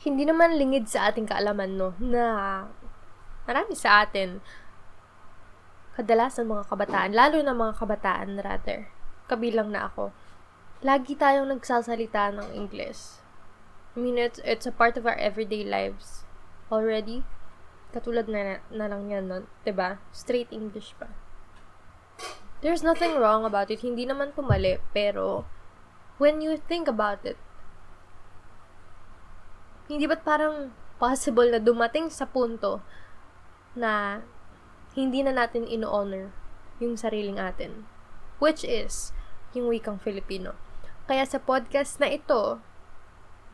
hindi naman lingid sa ating kaalaman, no, na marami sa atin, kadalasan mga kabataan, lalo na mga kabataan rather, kabilang na ako, lagi tayong nagsasalita ng English. I mean, it's, it's a part of our everyday lives already. Katulad na, na lang yan, no? ba diba? Straight English pa. There's nothing wrong about it. Hindi naman pumali. Pero, when you think about it, hindi ba't parang possible na dumating sa punto na hindi na natin in-honor yung sariling atin. Which is, yung wikang Filipino. Kaya sa podcast na ito,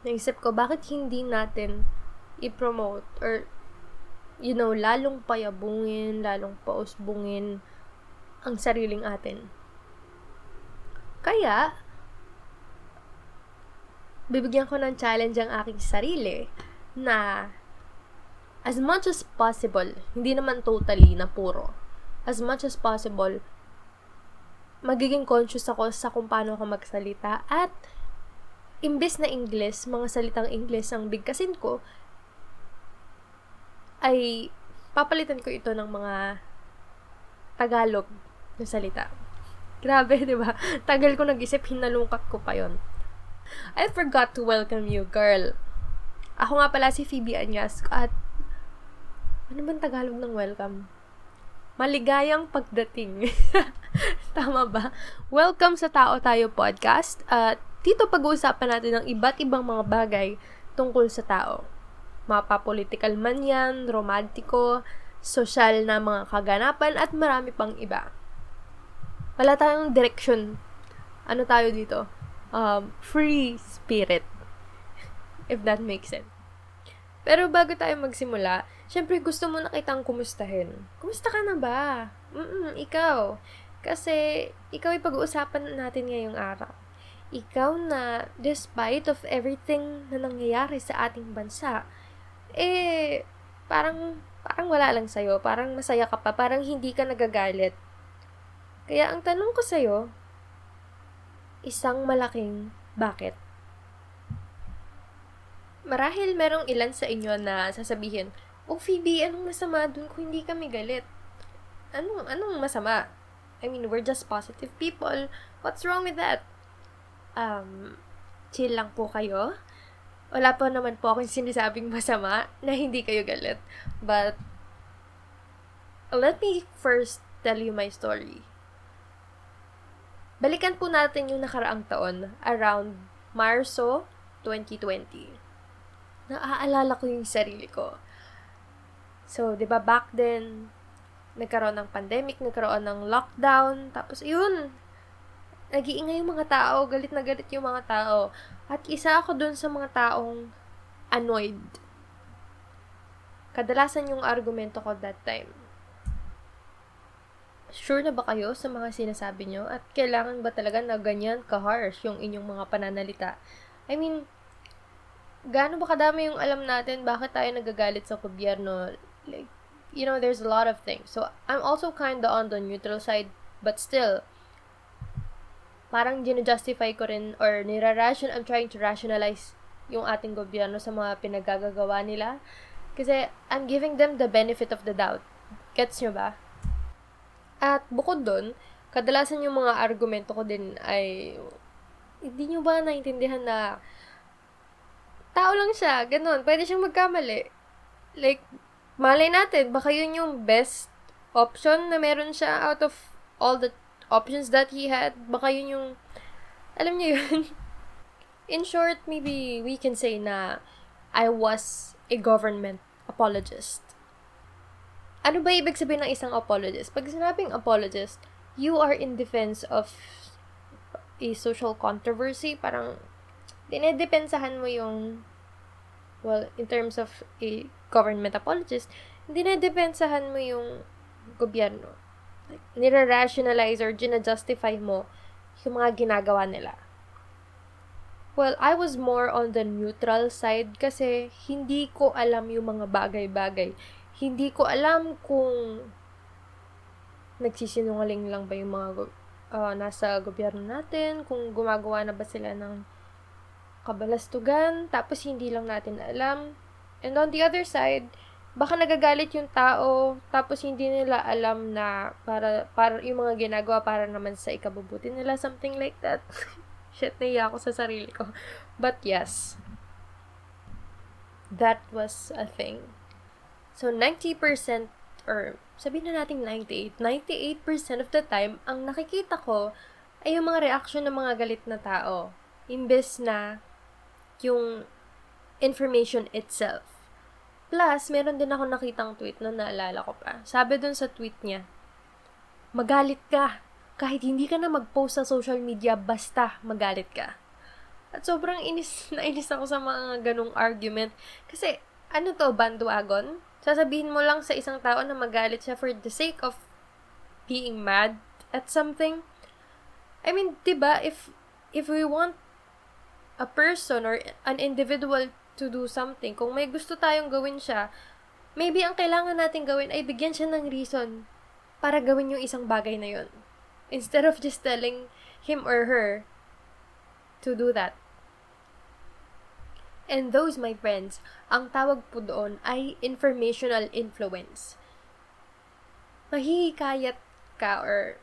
naisip ko, bakit hindi natin i-promote or, you know, lalong payabungin, lalong pausbungin ang sariling atin. Kaya, bibigyan ko ng challenge ang aking sarili na as much as possible, hindi naman totally na puro, as much as possible, magiging conscious ako sa kung paano ako magsalita at imbes na English, mga salitang English ang bigkasin ko, ay papalitan ko ito ng mga Tagalog na salita. Grabe, di ba? Tagal ko nag-isip, hinalungkat ko pa yon I forgot to welcome you, girl. Ako nga pala si Phoebe Anyas at ano bang Tagalog ng welcome? Maligayang pagdating. Tama ba? Welcome sa Tao Tayo Podcast. At dito pag-uusapan natin ng iba't ibang mga bagay tungkol sa tao. Mapa-political man yan, romantiko, sosyal na mga kaganapan, at marami pang iba. Wala tayong direction. Ano tayo dito? Um, free spirit. If that makes sense. Pero bago tayo magsimula, syempre gusto mo na kitang kumustahin. Kumusta ka na ba? Mm ikaw. Kasi ikaw ay pag-uusapan natin ngayong araw. Ikaw na, despite of everything na nangyayari sa ating bansa, eh, parang, parang wala lang sa'yo. Parang masaya ka pa. Parang hindi ka nagagalit. Kaya ang tanong ko sa'yo, isang malaking bakit. Marahil merong ilan sa inyo na sasabihin, Oh, Phoebe, anong masama dun kung hindi kami galit? Anong, anong masama? I mean, we're just positive people. What's wrong with that? Um, chill lang po kayo. Wala po naman po akong sinasabing masama na hindi kayo galit. But, let me first tell you my story. Balikan po natin yung nakaraang taon, around Marso 2020. Naaalala ko yung sarili ko. So, 'di ba back then nagkaroon ng pandemic, nagkaroon ng lockdown, tapos yun, nag-iingay yung mga tao, galit na galit yung mga tao. At isa ako dun sa mga taong annoyed. Kadalasan yung argumento ko that time Sure na ba kayo sa mga sinasabi nyo? At kailangan ba talaga na ganyan ka-harsh yung inyong mga pananalita? I mean, gaano ba kadami yung alam natin bakit tayo nagagalit sa gobyerno? Like, you know, there's a lot of things. So, I'm also kinda on the neutral side, but still, parang gina-justify ko rin or nira-ration, I'm trying to rationalize yung ating gobyerno sa mga pinagagagawa nila. Kasi, I'm giving them the benefit of the doubt. Gets nyo ba? At bukod doon, kadalasan yung mga argumento ko din ay hindi nyo ba naintindihan na tao lang siya, ganun, pwede siyang magkamali. Like, malay natin, baka yun yung best option na meron siya out of all the options that he had. Baka yun yung, alam niyo yun. In short, maybe we can say na I was a government apologist. Ano ba ibig sabihin ng isang apologist? Pag sinabing apologist, you are in defense of a social controversy, parang dinedepensahan mo yung well, in terms of a government apologist, dinedepensahan mo yung gobyerno. Like, nire-rationalize or gina-justify mo yung mga ginagawa nila. Well, I was more on the neutral side kasi hindi ko alam yung mga bagay-bagay hindi ko alam kung nagsisinungaling lang ba yung mga uh, nasa gobyerno natin, kung gumagawa na ba sila ng kabalastugan, tapos hindi lang natin alam. And on the other side, baka nagagalit yung tao, tapos hindi nila alam na para, para yung mga ginagawa para naman sa ikabubuti nila, something like that. Shit, naiya ako sa sarili ko. But yes, that was a thing. So, 90% or sabihin na natin 98, 98% of the time, ang nakikita ko ay yung mga reaction ng mga galit na tao. Imbes na yung information itself. Plus, meron din ako nakitang tweet na naalala ko pa. Sabi dun sa tweet niya, magalit ka. Kahit hindi ka na mag-post sa social media, basta magalit ka. At sobrang inis na inis ako sa mga ganong argument. Kasi, ano to, bandwagon? Sasabihin mo lang sa isang tao na magalit siya for the sake of being mad at something. I mean, 'di ba, if if we want a person or an individual to do something, kung may gusto tayong gawin siya, maybe ang kailangan natin gawin ay bigyan siya ng reason para gawin yung isang bagay na yon. Instead of just telling him or her to do that. And those, my friends, ang tawag po doon ay informational influence. Mahihikayat ka or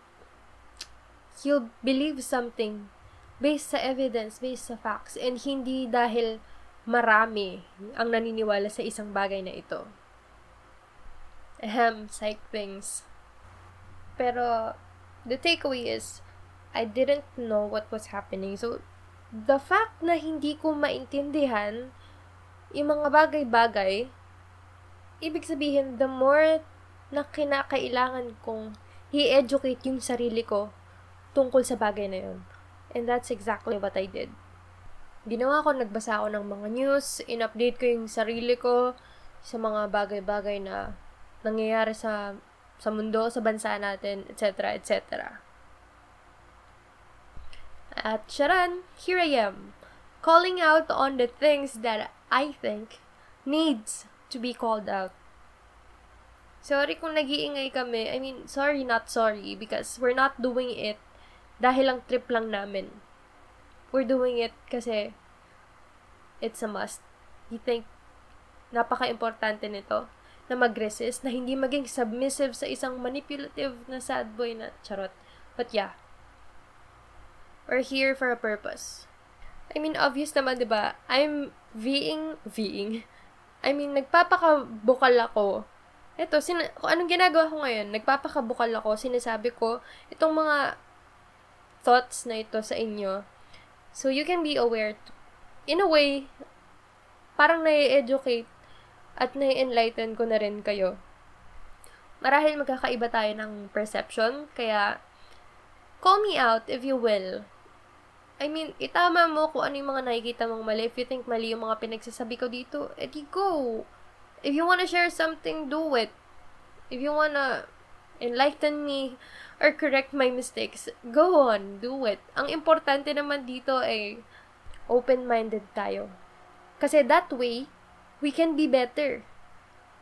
you'll believe something based sa evidence, based sa facts, and hindi dahil marami ang naniniwala sa isang bagay na ito. Ahem, psych things. Pero, the takeaway is, I didn't know what was happening. So, the fact na hindi ko maintindihan yung mga bagay-bagay, ibig sabihin, the more na kinakailangan kong i-educate yung sarili ko tungkol sa bagay na yun. And that's exactly what I did. Ginawa ko, nagbasa ako ng mga news, in-update ko yung sarili ko sa mga bagay-bagay na nangyayari sa sa mundo, sa bansa natin, etc., etc. At charan, here I am, calling out on the things that I think needs to be called out. Sorry kung nag-iingay kami. I mean, sorry not sorry because we're not doing it dahil lang trip lang namin. We're doing it kasi it's a must. We think napaka-importante nito na mag-resist, na hindi maging submissive sa isang manipulative na sad boy na charot. But yeah, We're here for a purpose. I mean, obvious naman, di ba? I'm being, being, I mean, nagpapakabukal ako. Ito, sin- kung anong ginagawa ko ngayon, nagpapakabukal ako, sinasabi ko, itong mga thoughts na ito sa inyo. So, you can be aware. In a way, parang nai-educate at nai-enlighten ko na rin kayo. Marahil magkakaiba tayo ng perception, kaya call me out if you will. I mean, itama mo kung ano yung mga nakikita mong mali. If you think mali yung mga pinagsasabi ko dito, edi go. If you wanna share something, do it. If you wanna enlighten me or correct my mistakes, go on, do it. Ang importante naman dito ay open-minded tayo. Kasi that way, we can be better.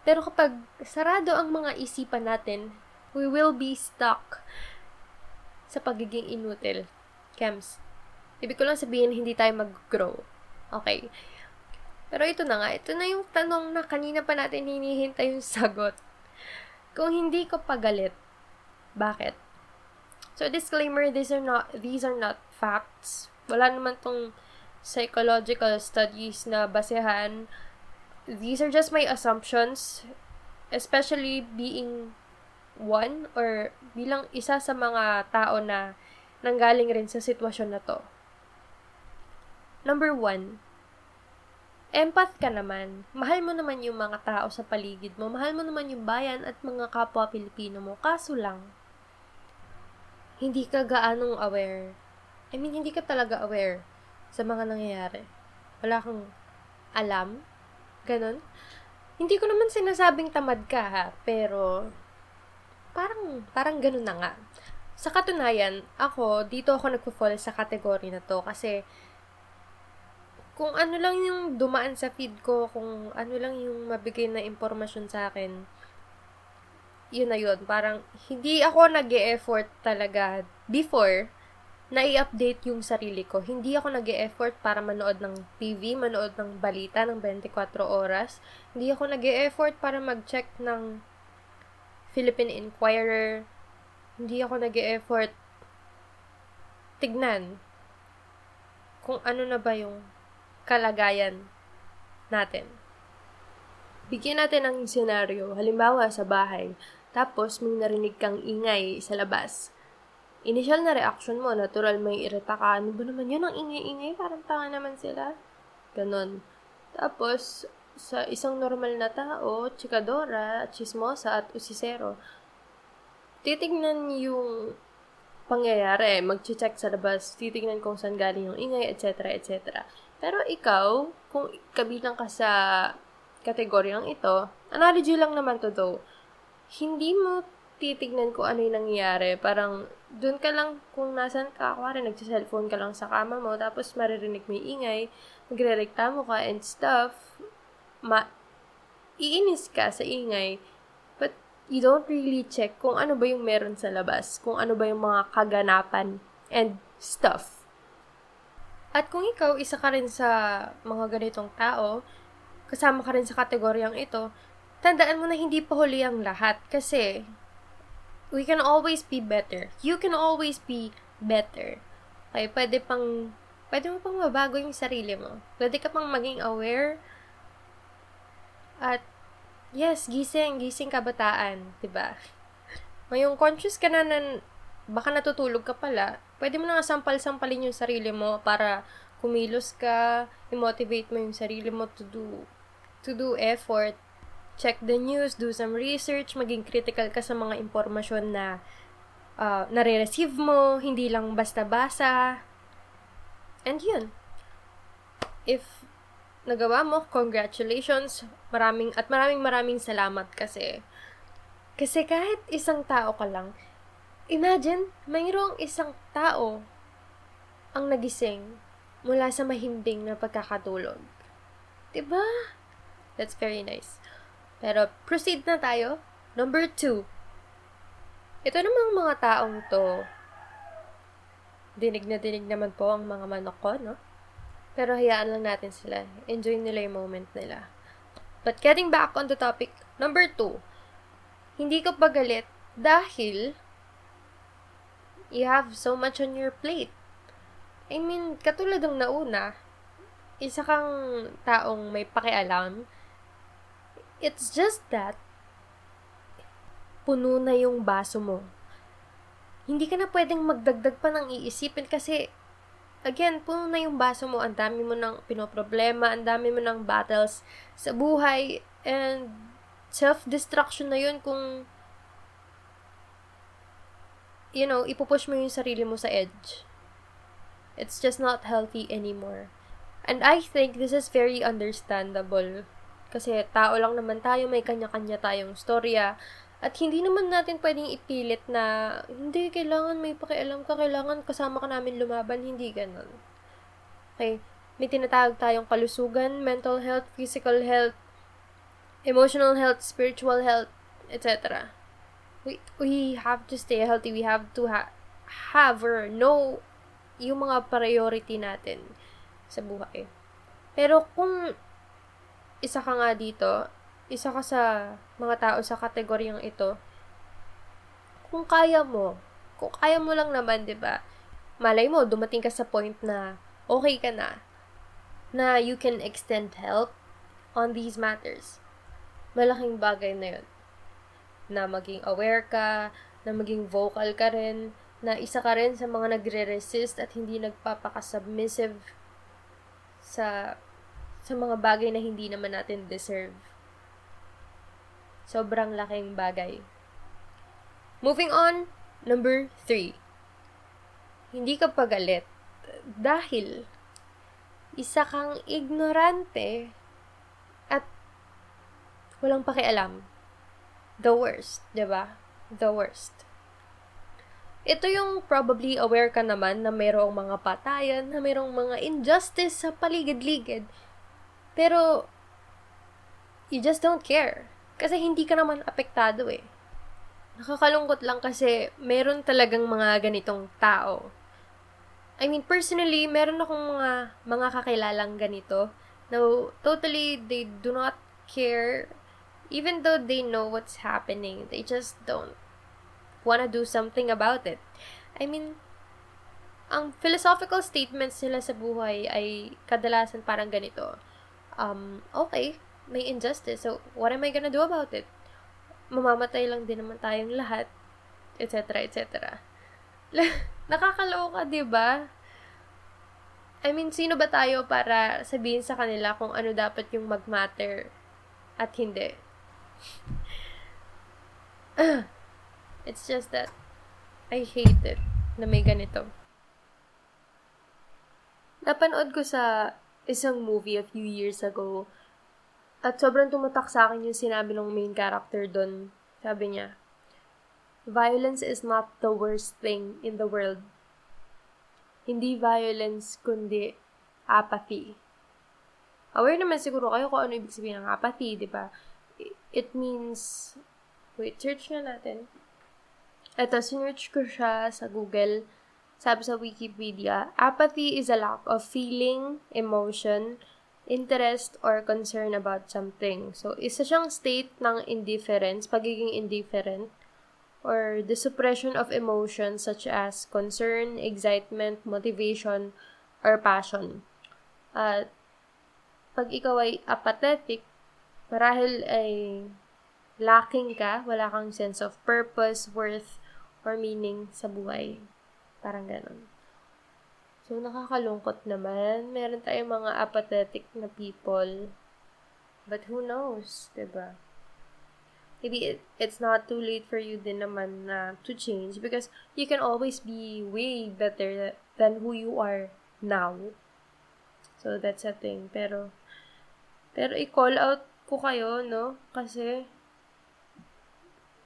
Pero kapag sarado ang mga isipan natin, we will be stuck sa pagiging inutil. Kems. Ibig ko lang sabihin, hindi tayo mag-grow. Okay. Pero ito na nga, ito na yung tanong na kanina pa natin hinihintay yung sagot. Kung hindi ko pagalit, bakit? So, disclaimer, these are not, these are not facts. Wala naman tong psychological studies na basehan. These are just my assumptions, especially being one or bilang isa sa mga tao na nanggaling rin sa sitwasyon na to. Number one, empath ka naman. Mahal mo naman yung mga tao sa paligid mo. Mahal mo naman yung bayan at mga kapwa Pilipino mo. Kaso lang, hindi ka gaanong aware. I mean, hindi ka talaga aware sa mga nangyayari. Wala kang alam. Ganon. Hindi ko naman sinasabing tamad ka ha, pero parang, parang ganun na nga. Sa katunayan, ako, dito ako nagpo-fall sa kategory na to kasi kung ano lang yung dumaan sa feed ko, kung ano lang yung mabigay na impormasyon sa akin, yun na yun. Parang, hindi ako nag effort talaga before na i-update yung sarili ko. Hindi ako nag effort para manood ng TV, manood ng balita ng 24 oras. Hindi ako nag effort para mag-check ng Philippine Inquirer. Hindi ako nag effort tignan kung ano na ba yung kalagayan natin. Bigyan natin ng senaryo. Halimbawa, sa bahay. Tapos, may narinig kang ingay sa labas initial na reaction mo, natural may irita ka, ano ba naman yun, ang ingay-ingay, parang tanga naman sila. Ganon. Tapos, sa isang normal na tao, chikadora, chismosa, at usisero, titignan yung pangyayari, mag-check sa labas, titignan kung saan galing yung ingay, etc., etc. Pero ikaw, kung kabilang ka sa kategoryang ito, analogy lang naman to though, hindi mo titignan ko ano yung nangyayari. Parang, doon ka lang kung nasan ka, kuwari, nagsiselfone ka lang sa kama mo, tapos maririnig yung ingay, magre-reklamo ka and stuff, ma iinis ka sa ingay, but you don't really check kung ano ba yung meron sa labas, kung ano ba yung mga kaganapan and stuff. At kung ikaw, isa ka rin sa mga ganitong tao, kasama ka rin sa kategoryang ito, tandaan mo na hindi pa huli ang lahat. Kasi, we can always be better. You can always be better. Okay, pwede pang, pwede mo pang mabago yung sarili mo. Pwede ka pang maging aware. At, yes, gising, gising kabataan, ba diba? Ngayong conscious ka na na, baka natutulog ka pala, pwede mo na sampal-sampalin yung sarili mo para kumilos ka, i-motivate mo yung sarili mo to do, to do effort, check the news, do some research, maging critical ka sa mga impormasyon na uh, nare-receive mo, hindi lang basta-basa. And yun. If nagawa mo, congratulations. Maraming, at maraming maraming salamat kasi. Kasi kahit isang tao ka lang, imagine, mayroong isang tao ang nagising mula sa mahimbing na pagkakatulog. Diba? That's very nice. Pero, proceed na tayo. Number two. Ito namang mga taong to, dinig na dinig naman po ang mga manok ko, no? Pero hayaan lang natin sila. Enjoy nila yung moment nila. But getting back on the topic, number two, hindi ka pagalit dahil you have so much on your plate. I mean, katulad ng nauna, isa kang taong may pakialam It's just that, puno na yung baso mo. Hindi ka na pwedeng magdagdag pa ng iisipin kasi, again, puno na yung baso mo, ang dami mo ng pinoproblema, ang dami mo ng battles sa buhay, and self-destruction na yun kung you know, ipupush mo yung sarili mo sa edge. It's just not healthy anymore. And I think this is very understandable kasi tao lang naman tayo, may kanya-kanya tayong storya. At hindi naman natin pwedeng ipilit na, hindi, kailangan may pakialam ka, kailangan kasama ka namin lumaban, hindi ganun. Okay, may tinatawag tayong kalusugan, mental health, physical health, emotional health, spiritual health, etc. We, we have to stay healthy, we have to ha- have or know yung mga priority natin sa buhay. Pero kung isa ka nga dito, isa ka sa mga tao sa kategoryang ito, kung kaya mo, kung kaya mo lang naman, 'di ba? Malay mo dumating ka sa point na okay ka na na you can extend help on these matters. Malaking bagay na 'yon. Na maging aware ka, na maging vocal ka rin, na isa ka rin sa mga nagre-resist at hindi nagpapaka-submissive sa sa mga bagay na hindi naman natin deserve. Sobrang laking bagay. Moving on, number three. Hindi ka pagalit dahil isa kang ignorante at walang pakialam. The worst, ba? Diba? The worst. Ito yung probably aware ka naman na mayroong mga patayan, na mayroong mga injustice sa paligid-ligid pero, you just don't care. Kasi hindi ka naman apektado eh. Nakakalungkot lang kasi meron talagang mga ganitong tao I mean, personally, meron akong mga, mga kakilalang ganito. No, totally, they do not care. Even though they know what's happening, they just don't wanna do something about it. I mean, ang philosophical statements nila sa buhay ay kadalasan parang ganito. Um, okay, may injustice. So, what am I gonna do about it? Mamamatay lang din naman tayong lahat, etc., etc. Nakakaloka, di ba? I mean, sino ba tayo para sabihin sa kanila kung ano dapat yung mag-matter at hindi? It's just that I hate it na may ganito. Napanood ko sa isang movie a few years ago at sobrang tumatak sa akin yung sinabi ng main character doon. Sabi niya, Violence is not the worst thing in the world. Hindi violence, kundi apathy. Aware naman siguro kayo kung ano ibig sabihin ng apathy, di ba? It means, wait, search na natin. Ito, sinearch ko siya sa Google. Sabi sa Wikipedia, apathy is a lack of feeling, emotion, interest or concern about something. So, isa siyang state ng indifference, pagiging indifferent, or the suppression of emotions such as concern, excitement, motivation, or passion. At pag ikaw ay apathetic, marahil ay lacking ka, wala kang sense of purpose, worth, or meaning sa buhay. Parang ganun. So, nakakalungkot naman. Meron tayong mga apathetic na people. But who knows, ba diba? Maybe it, it's not too late for you din naman na to change because you can always be way better than who you are now. So, that's a thing. Pero, pero i-call out ko kayo, no? Kasi,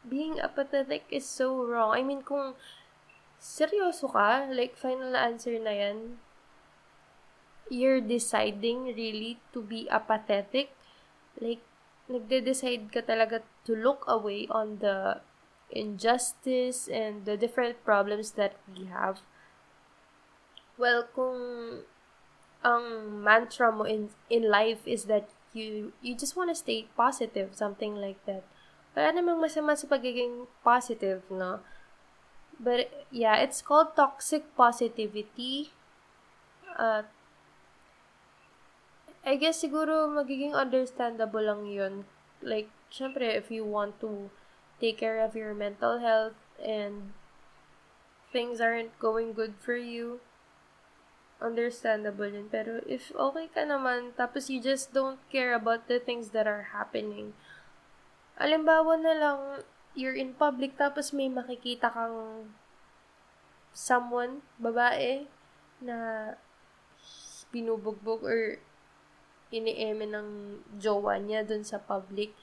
being apathetic is so wrong. I mean, kung seryoso ka, like, final answer na yan, you're deciding really to be apathetic, like, nagde-decide ka talaga to look away on the injustice and the different problems that we have. Well, kung ang mantra mo in, in life is that you you just want to stay positive, something like that. Wala namang masama sa pagiging positive, no? But yeah, it's called toxic positivity. Uh, I guess siguro magiging understandable lang yun. Like, syempre, if you want to take care of your mental health and things aren't going good for you, understandable yun. Pero if okay ka naman, tapos you just don't care about the things that are happening, alimbawa na lang, you're in public tapos may makikita kang someone, babae, na binubugbog or inieme ng jowa niya dun sa public,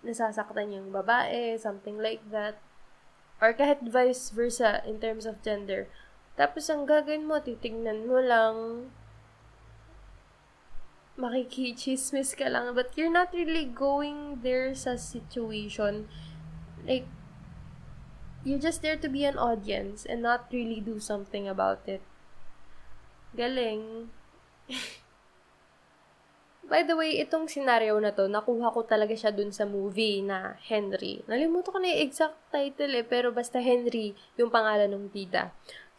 nasasaktan yung babae, something like that. Or kahit vice versa in terms of gender. Tapos ang gagawin mo, titignan mo lang, makikichismis ka lang, but you're not really going there sa situation. Like, you're just there to be an audience and not really do something about it. Galing. By the way, itong scenario na to, nakuha ko talaga siya dun sa movie na Henry. Nalimutan ko na yung exact title eh, pero basta Henry yung pangalan ng bida.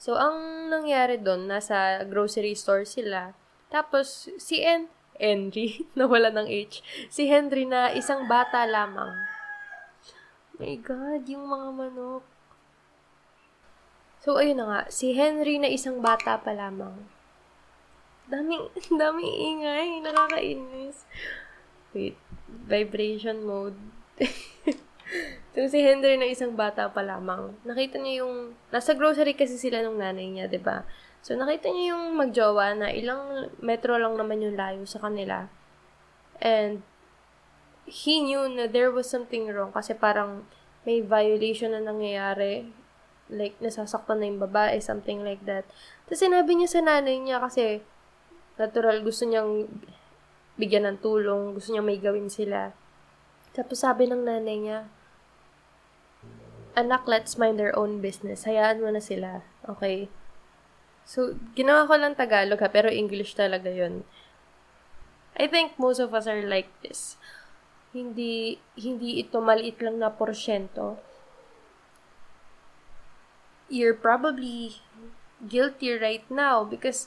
So, ang nangyari dun, nasa grocery store sila. Tapos, si N, Henry, nawala ng H. Si Henry na isang bata lamang. My God, yung mga manok. So, ayun na nga. Si Henry na isang bata pa lamang. Daming, daming ingay. Nakakainis. Wait. Vibration mode. so, si Henry na isang bata pa lamang. Nakita niya yung... Nasa grocery kasi sila nung nanay niya, ba diba? So, nakita niya yung magjowa na ilang metro lang naman yung layo sa kanila. And, he knew na there was something wrong kasi parang may violation na nangyayari. Like, nasasaktan na yung babae, something like that. Tapos, sinabi niya sa nanay niya kasi natural gusto niyang bigyan ng tulong, gusto niya may gawin sila. Tapos, sabi ng nanay niya, Anak, let's mind their own business. Hayaan mo na sila. Okay? So, ginawa ko lang Tagalog ha, pero English talaga yun. I think most of us are like this. Hindi, hindi ito maliit lang na porsyento. You're probably guilty right now because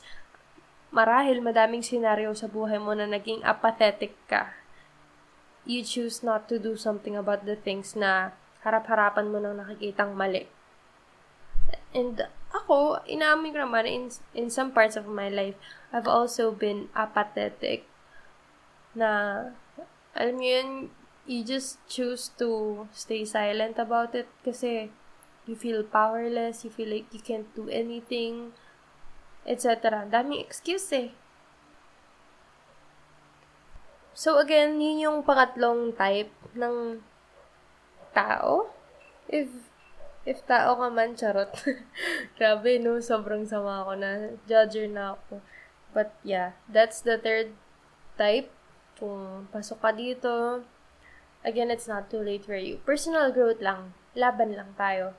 marahil madaming senaryo sa buhay mo na naging apathetic ka. You choose not to do something about the things na harap-harapan mo nang nakikitang mali. And ako, inaamin ko naman, in, in some parts of my life, I've also been apathetic. Na, alam mo yun, you just choose to stay silent about it kasi you feel powerless, you feel like you can't do anything, etc. Daming excuse eh. So again, yun yung pangatlong type ng tao. If if tao ka man, charot. Grabe, no? Sobrang sama ako na. Judger na ako. But yeah, that's the third type. Kung pasok ka dito, again, it's not too late for you. Personal growth lang. Laban lang tayo.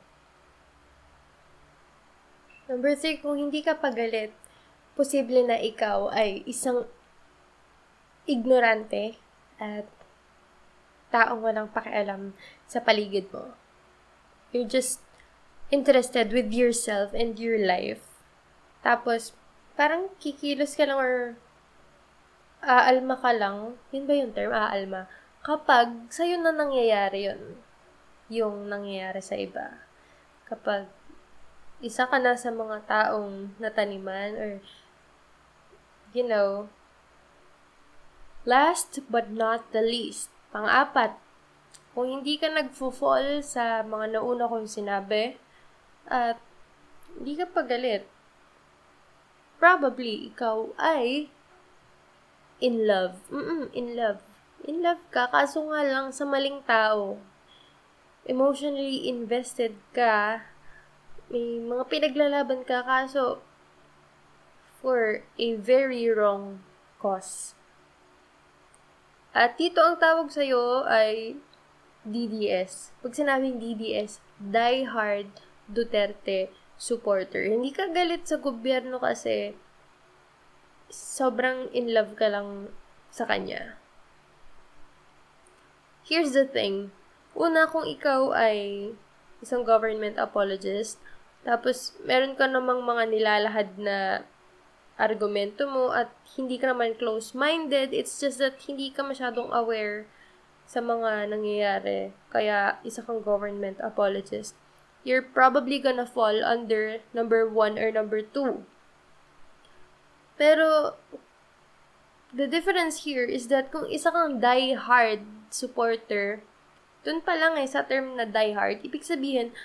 Number three, kung hindi ka pagalit, posible na ikaw ay isang ignorante at taong walang pakialam sa paligid mo. You're just interested with yourself and your life. Tapos, parang kikilos ka lang or aalma ka lang. Yun ba yung term? Aalma. Kapag sa'yo na nangyayari yun. Yung nangyayari sa iba. Kapag isa ka na sa mga taong nataniman or you know last but not the least pang-apat kung hindi ka nagfo-fall sa mga nauna kong sinabi at hindi ka pagalit probably ikaw ay in love. Mm in love. In love ka. Kaso nga lang sa maling tao emotionally invested ka may mga pinaglalaban ka kaso for a very wrong cause. At dito ang tawag sa'yo ay DDS. Pag sinabing DDS, Die Hard Duterte supporter. Hindi ka galit sa gobyerno kasi sobrang in love ka lang sa kanya. Here's the thing. Una, kung ikaw ay isang government apologist, tapos, meron ka namang mga nilalahad na argumento mo at hindi ka naman close-minded. It's just that hindi ka masyadong aware sa mga nangyayari. Kaya, isa kang government apologist. You're probably gonna fall under number one or number two. Pero, the difference here is that kung isa kang die-hard supporter, dun pa lang eh, sa term na die-hard, ibig sabihin,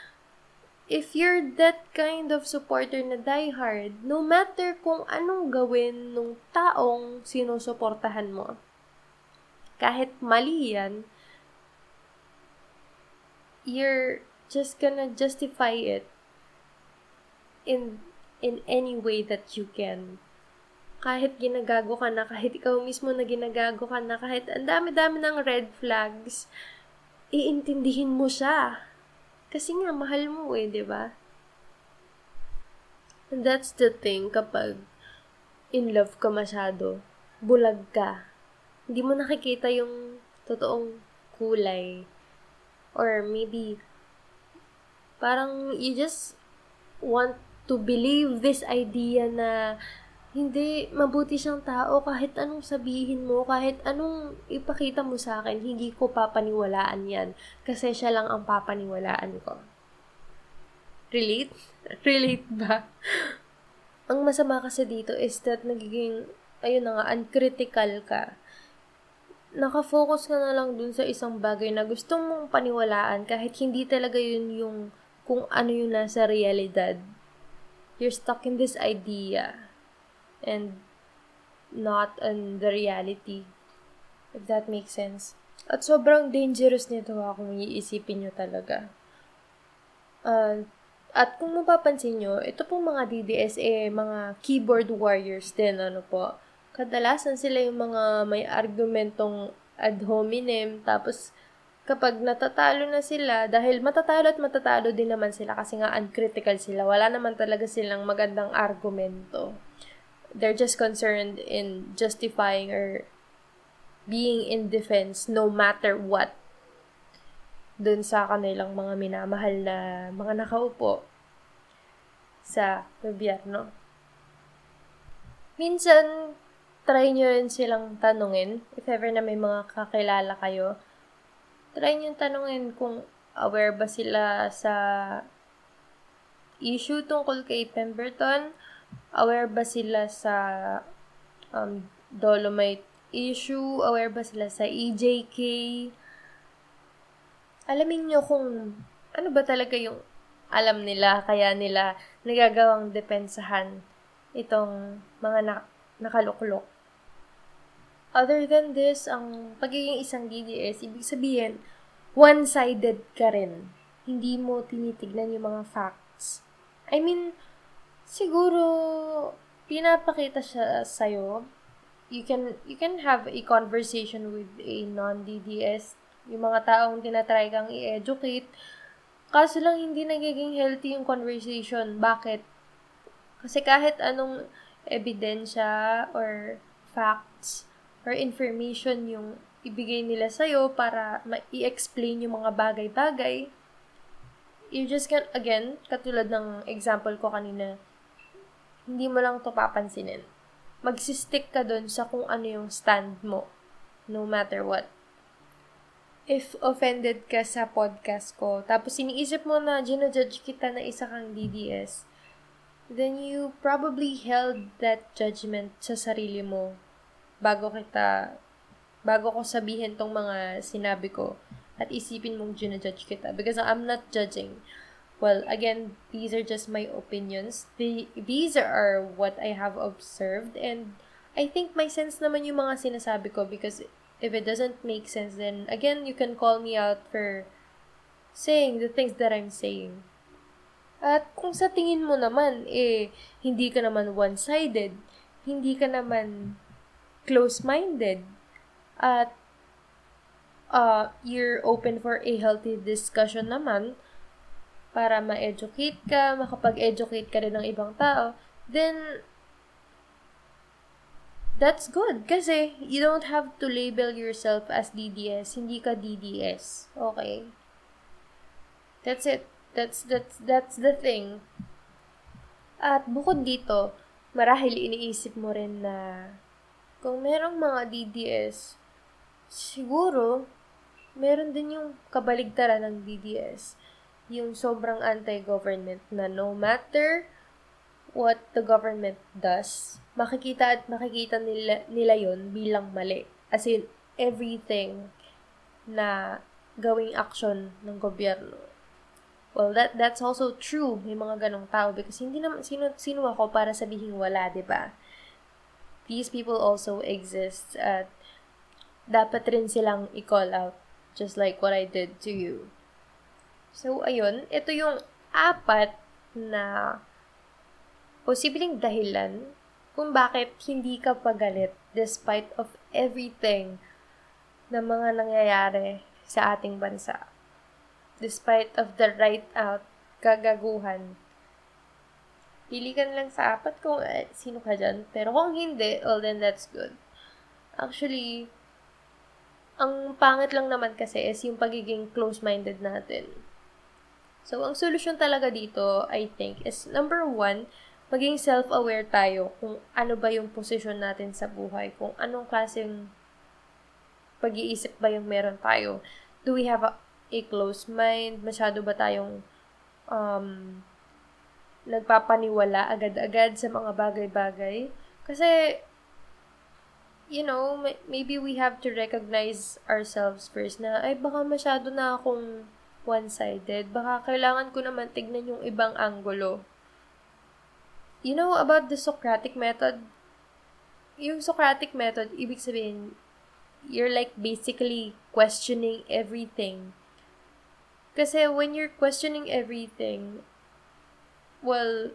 if you're that kind of supporter na diehard, no matter kung anong gawin nung taong sinusuportahan mo, kahit mali yan, you're just gonna justify it in in any way that you can. Kahit ginagago ka na, kahit ikaw mismo na ginagago ka na, kahit ang dami-dami ng red flags, iintindihin mo siya kasi nga, mahal mo eh, di ba? And that's the thing kapag in love ka masyado, bulag ka. Hindi mo nakikita yung totoong kulay. Or maybe, parang you just want to believe this idea na hindi, mabuti siyang tao kahit anong sabihin mo, kahit anong ipakita mo sa akin, hindi ko papaniwalaan yan. Kasi siya lang ang papaniwalaan ko. Relate? Relate ba? ang masama kasi dito is that nagiging, ayun na nga, uncritical ka. Nakafocus ka na lang dun sa isang bagay na gusto mong paniwalaan kahit hindi talaga yun yung kung ano yung nasa realidad. You're stuck in this idea and not on the reality. If that makes sense. At sobrang dangerous nito ha kung iisipin nyo talaga. Uh, at kung mapapansin nyo, ito pong mga DDS eh, mga keyboard warriors din, ano po. Kadalasan sila yung mga may argumentong ad hominem, tapos kapag natatalo na sila, dahil matatalo at matatalo din naman sila kasi nga uncritical sila, wala naman talaga silang magandang argumento. They're just concerned in justifying or being in defense no matter what dun sa kanilang mga minamahal na mga nakaupo sa gobyerno. Minsan, try nyo rin silang tanungin, if ever na may mga kakilala kayo, try nyo tanungin kung aware ba sila sa issue tungkol kay Pemberton, aware ba sila sa um, Dolomite issue, aware ba sila sa EJK, alamin nyo kung ano ba talaga yung alam nila, kaya nila nagagawang depensahan itong mga na- nakaluklok. Other than this, ang pagiging isang DDS, ibig sabihin, one-sided ka rin. Hindi mo tinitignan yung mga facts. I mean, siguro, pinapakita siya sa'yo. You can, you can have a conversation with a non-DDS yung mga taong tinatry kang i-educate. Kaso lang hindi nagiging healthy yung conversation. Bakit? Kasi kahit anong ebidensya or facts or information yung ibigay nila sa'yo para ma-i-explain yung mga bagay-bagay, you just can, again, katulad ng example ko kanina, hindi mo lang to papansinin. Magsistick ka dun sa kung ano yung stand mo, no matter what if offended ka sa podcast ko, tapos iniisip mo na ginajudge kita na isa kang DDS, then you probably held that judgment sa sarili mo bago kita, bago ko sabihin tong mga sinabi ko at isipin mong ginajudge kita. Because I'm not judging. Well, again, these are just my opinions. The, these are what I have observed and I think my sense naman yung mga sinasabi ko because if it doesn't make sense, then again, you can call me out for saying the things that I'm saying. At kung sa tingin mo naman, eh, hindi ka naman one-sided, hindi ka naman close-minded, at uh, you're open for a healthy discussion naman, para ma-educate ka, makapag-educate ka rin ng ibang tao, then that's good. Kasi you don't have to label yourself as DDS. Hindi ka DDS. Okay? That's it. That's, that's, that's the thing. At bukod dito, marahil iniisip mo rin na kung merong mga DDS, siguro, meron din yung kabaligtaran ng DDS. Yung sobrang anti-government na no matter what the government does, makikita at makikita nila, nila yon bilang mali. As in, everything na gawing action ng gobyerno. Well, that that's also true. May mga ganong tao because hindi naman sino sino ako para sabihin wala, 'di ba? These people also exist at dapat rin silang i-call out just like what I did to you. So ayun, ito yung apat na posibleng dahilan kung bakit hindi ka pagalit despite of everything na mga nangyayari sa ating bansa. Despite of the right out, kagaguhan. Pili ka lang sa apat kung eh, sino ka dyan. Pero kung hindi, well then that's good. Actually, ang pangit lang naman kasi is yung pagiging close-minded natin. So, ang solusyon talaga dito, I think, is number one, maging self-aware tayo kung ano ba yung posisyon natin sa buhay, kung anong klaseng pag-iisip ba yung meron tayo. Do we have a, a closed mind? Masyado ba tayong um, nagpapaniwala agad-agad sa mga bagay-bagay? Kasi, you know, maybe we have to recognize ourselves first na, ay, baka masyado na akong one-sided. Baka kailangan ko naman tignan yung ibang angulo you know about the Socratic method? Yung Socratic method, ibig sabihin, you're like basically questioning everything. Kasi when you're questioning everything, well,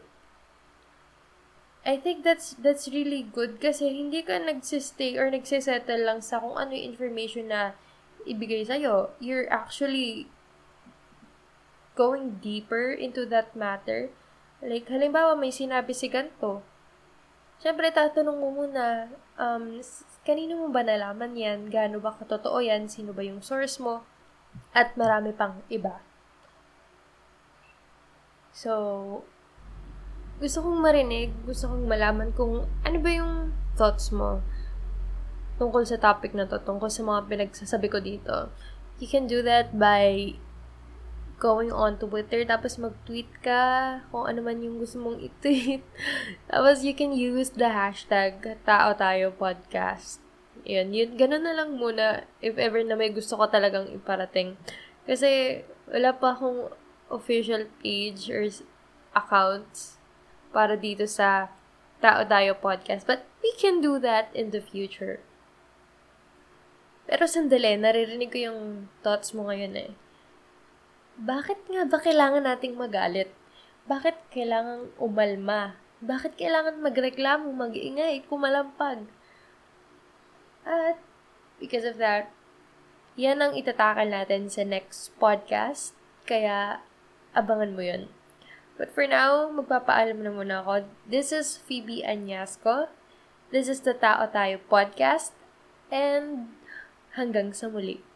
I think that's that's really good kasi hindi ka nagsistay or nagsisettle lang sa kung ano yung information na ibigay sa'yo. You're actually going deeper into that matter. Like, halimbawa, may sinabi si ganito. Siyempre, tatanong mo muna, um, kanino mo ba nalaman yan? Gaano ba katotoo yan? Sino ba yung source mo? At marami pang iba. So, gusto kong marinig, gusto kong malaman kung ano ba yung thoughts mo tungkol sa topic na to, tungkol sa mga pinagsasabi ko dito. You can do that by going on to Twitter, tapos mag-tweet ka kung ano man yung gusto mong i-tweet. tapos you can use the hashtag Tao Tayo Podcast. Yun, yun, ganun na lang muna if ever na may gusto ko talagang iparating. Kasi wala pa akong official page or accounts para dito sa Tao Tayo Podcast. But we can do that in the future. Pero sandali, naririnig ko yung thoughts mo ngayon eh bakit nga ba kailangan nating magalit? Bakit kailangan umalma? Bakit kailangan magreklamo, mag-ingay, kumalampag? At because of that, yan ang itatakal natin sa next podcast. Kaya, abangan mo yun. But for now, magpapaalam na muna ako. This is Phoebe Anyasco. This is the Tao Tayo podcast. And hanggang sa muli.